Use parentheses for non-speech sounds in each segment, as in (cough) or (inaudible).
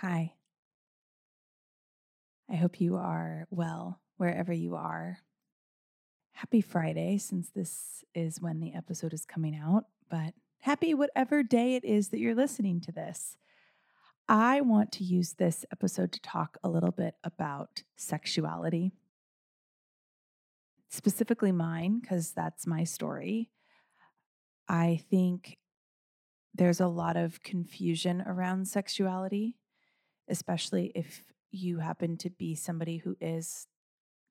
Hi. I hope you are well wherever you are. Happy Friday, since this is when the episode is coming out, but happy whatever day it is that you're listening to this. I want to use this episode to talk a little bit about sexuality, specifically mine, because that's my story. I think there's a lot of confusion around sexuality, especially if you happen to be somebody who is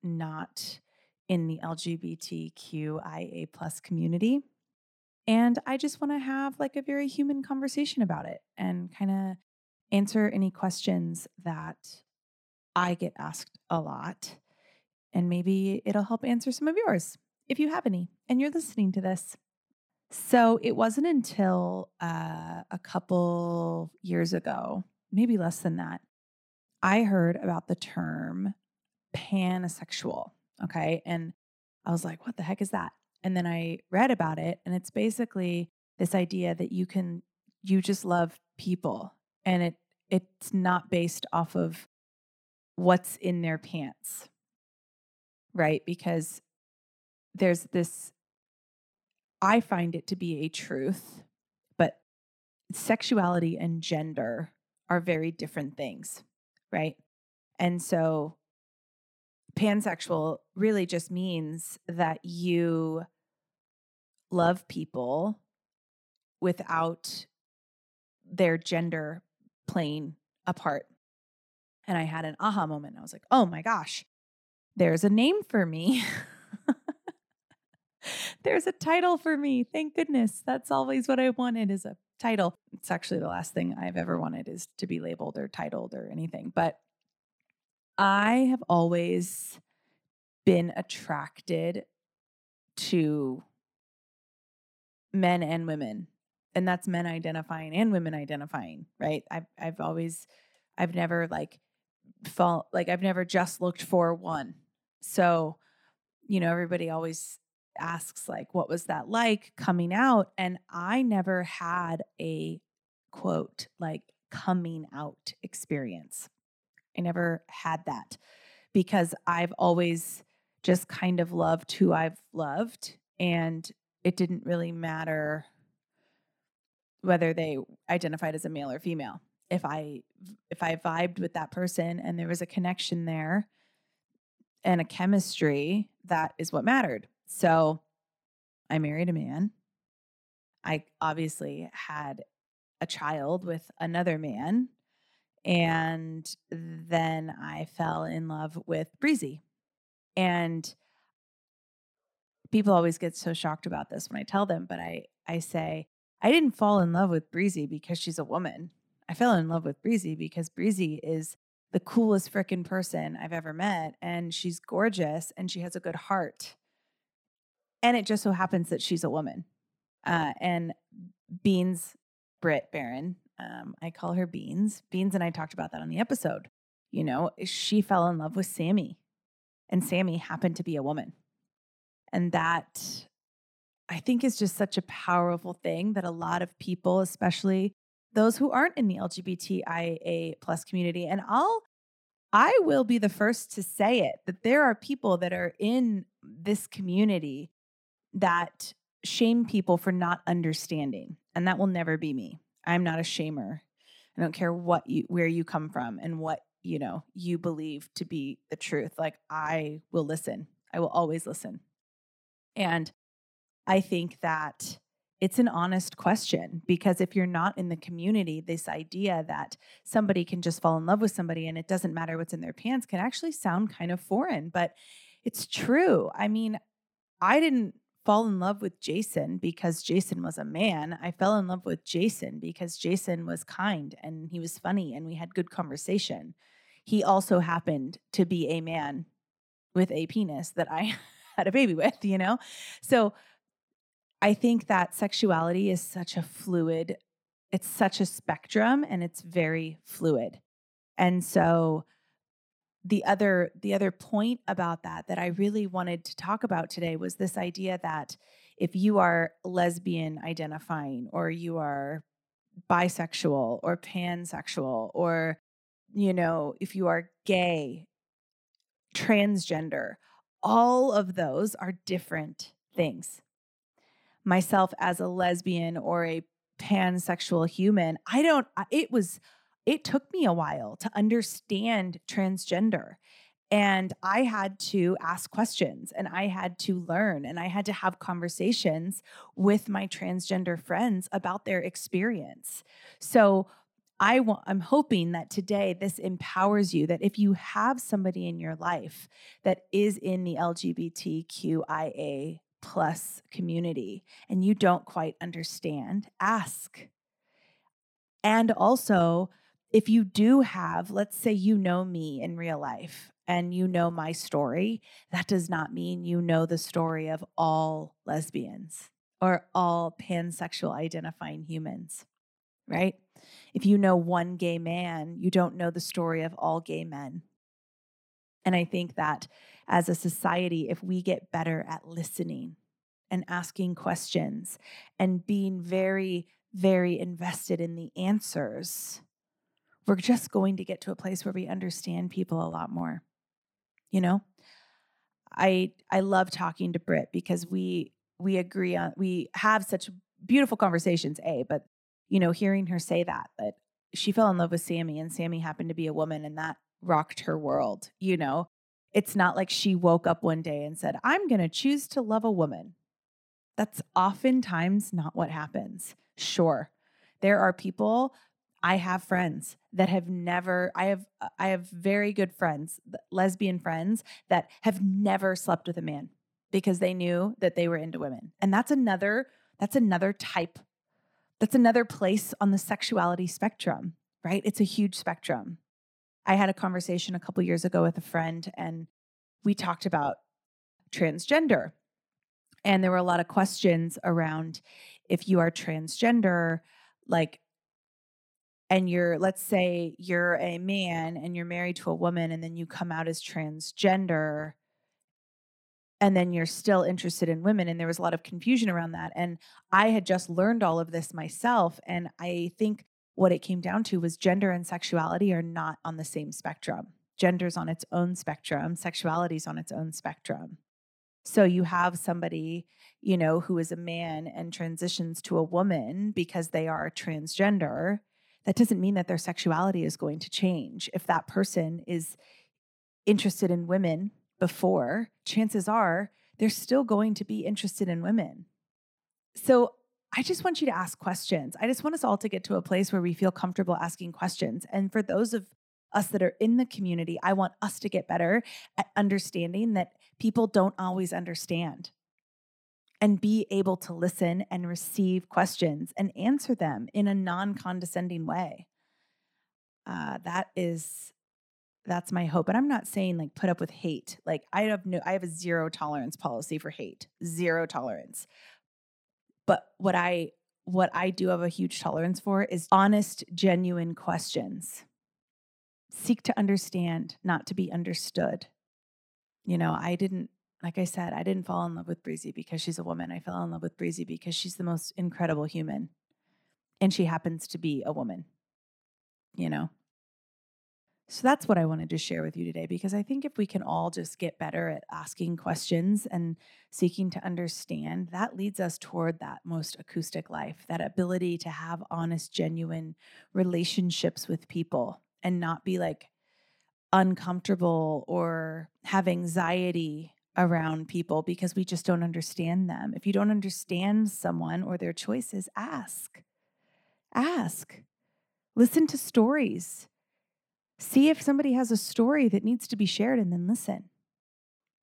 not in the LGBTQIA plus community. And I just want to have like a very human conversation about it and kind of answer any questions that I get asked a lot. And maybe it'll help answer some of yours if you have any and you're listening to this. So it wasn't until uh, a couple years ago, maybe less than that, I heard about the term pansexual. Okay. And I was like, what the heck is that? And then I read about it, and it's basically this idea that you can, you just love people and it, it's not based off of what's in their pants. Right. Because there's this, I find it to be a truth, but sexuality and gender are very different things right? And so pansexual really just means that you love people without their gender playing a part. And I had an aha moment. I was like, oh my gosh, there's a name for me. (laughs) there's a title for me. Thank goodness. That's always what I wanted is a title. It's actually the last thing I've ever wanted is to be labeled or titled or anything. But I have always been attracted to men and women. And that's men identifying and women identifying, right? I've I've always I've never like fall like I've never just looked for one. So, you know, everybody always asks like what was that like coming out? And i never had a quote like coming out experience. I never had that because i've always just kind of loved who i've loved and it didn't really matter whether they identified as a male or female. If i if i vibed with that person and there was a connection there and a chemistry that is what mattered so I married a man. I obviously had a child with another man. And then I fell in love with Breezy. And people always get so shocked about this when I tell them, but I, I say, I didn't fall in love with Breezy because she's a woman. I fell in love with Breezy because Breezy is the coolest freaking person I've ever met. And she's gorgeous and she has a good heart. And it just so happens that she's a woman. Uh, and Beans, Britt Baron, um, I call her Beans. Beans and I talked about that on the episode. You know, she fell in love with Sammy, and Sammy happened to be a woman. And that I think is just such a powerful thing that a lot of people, especially those who aren't in the LGBTIA plus community, and I'll I will be the first to say it that there are people that are in this community that shame people for not understanding. And that will never be me. I'm not a shamer. I don't care what you where you come from and what, you know, you believe to be the truth. Like I will listen. I will always listen. And I think that it's an honest question because if you're not in the community, this idea that somebody can just fall in love with somebody and it doesn't matter what's in their pants can actually sound kind of foreign, but it's true. I mean, I didn't fall in love with Jason because Jason was a man. I fell in love with Jason because Jason was kind and he was funny and we had good conversation. He also happened to be a man with a penis that I (laughs) had a baby with, you know? So I think that sexuality is such a fluid, it's such a spectrum and it's very fluid. And so the other the other point about that that I really wanted to talk about today was this idea that if you are lesbian identifying or you are bisexual or pansexual or you know, if you are gay, transgender, all of those are different things. Myself as a lesbian or a pansexual human, I don't, it was, it took me a while to understand transgender. And I had to ask questions and I had to learn and I had to have conversations with my transgender friends about their experience. So I'm hoping that today this empowers you that if you have somebody in your life that is in the LGBTQIA plus community and you don't quite understand, ask. And also, if you do have, let's say you know me in real life and you know my story, that does not mean you know the story of all lesbians or all pansexual identifying humans, right? If you know one gay man, you don't know the story of all gay men. And I think that as a society, if we get better at listening and asking questions and being very, very invested in the answers, we're just going to get to a place where we understand people a lot more. You know? I I love talking to Britt because we we agree on we have such beautiful conversations, A, but you know, hearing her say that, that she fell in love with Sammy and Sammy happened to be a woman and that rocked her world, you know? It's not like she woke up one day and said, I'm going to choose to love a woman. That's oftentimes not what happens. Sure, there are people, I have friends that have never, I have, uh, I have very good friends, lesbian friends that have never slept with a man because they knew that they were into women. And that's another, that's another type that's another place on the sexuality spectrum, right? It's a huge spectrum. I had a conversation a couple years ago with a friend, and we talked about transgender. And there were a lot of questions around if you are transgender, like, and you're, let's say you're a man and you're married to a woman, and then you come out as transgender and then you're still interested in women and there was a lot of confusion around that and i had just learned all of this myself and i think what it came down to was gender and sexuality are not on the same spectrum. Gender's on its own spectrum. Sexuality's on its own spectrum. So you have somebody you know who is a man and transitions to a woman because they are transgender that doesn't mean that their sexuality is going to change if that person is interested in women before, chances are they're still going to be interested in women. So I just want you to ask questions. I just want us all to get to a place where we feel comfortable asking questions. And for those of us that are in the community, I want us to get better at understanding that people don't always understand and be able to listen and receive questions and answer them in a non condescending way. Uh, that is that's my hope. And I'm not saying like put up with hate. Like I have no I have a zero tolerance policy for hate. Zero tolerance. But what I what I do have a huge tolerance for is honest, genuine questions. Seek to understand, not to be understood. You know, I didn't like I said, I didn't fall in love with Breezy because she's a woman. I fell in love with Breezy because she's the most incredible human. And she happens to be a woman. You know? So that's what I wanted to share with you today because I think if we can all just get better at asking questions and seeking to understand, that leads us toward that most acoustic life, that ability to have honest, genuine relationships with people and not be like uncomfortable or have anxiety around people because we just don't understand them. If you don't understand someone or their choices, ask. Ask. Listen to stories See if somebody has a story that needs to be shared and then listen.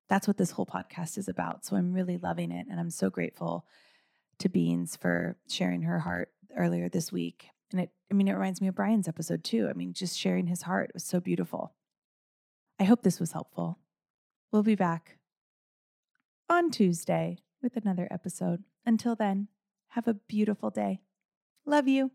That's what this whole podcast is about. So I'm really loving it. And I'm so grateful to Beans for sharing her heart earlier this week. And it, I mean, it reminds me of Brian's episode too. I mean, just sharing his heart was so beautiful. I hope this was helpful. We'll be back on Tuesday with another episode. Until then, have a beautiful day. Love you.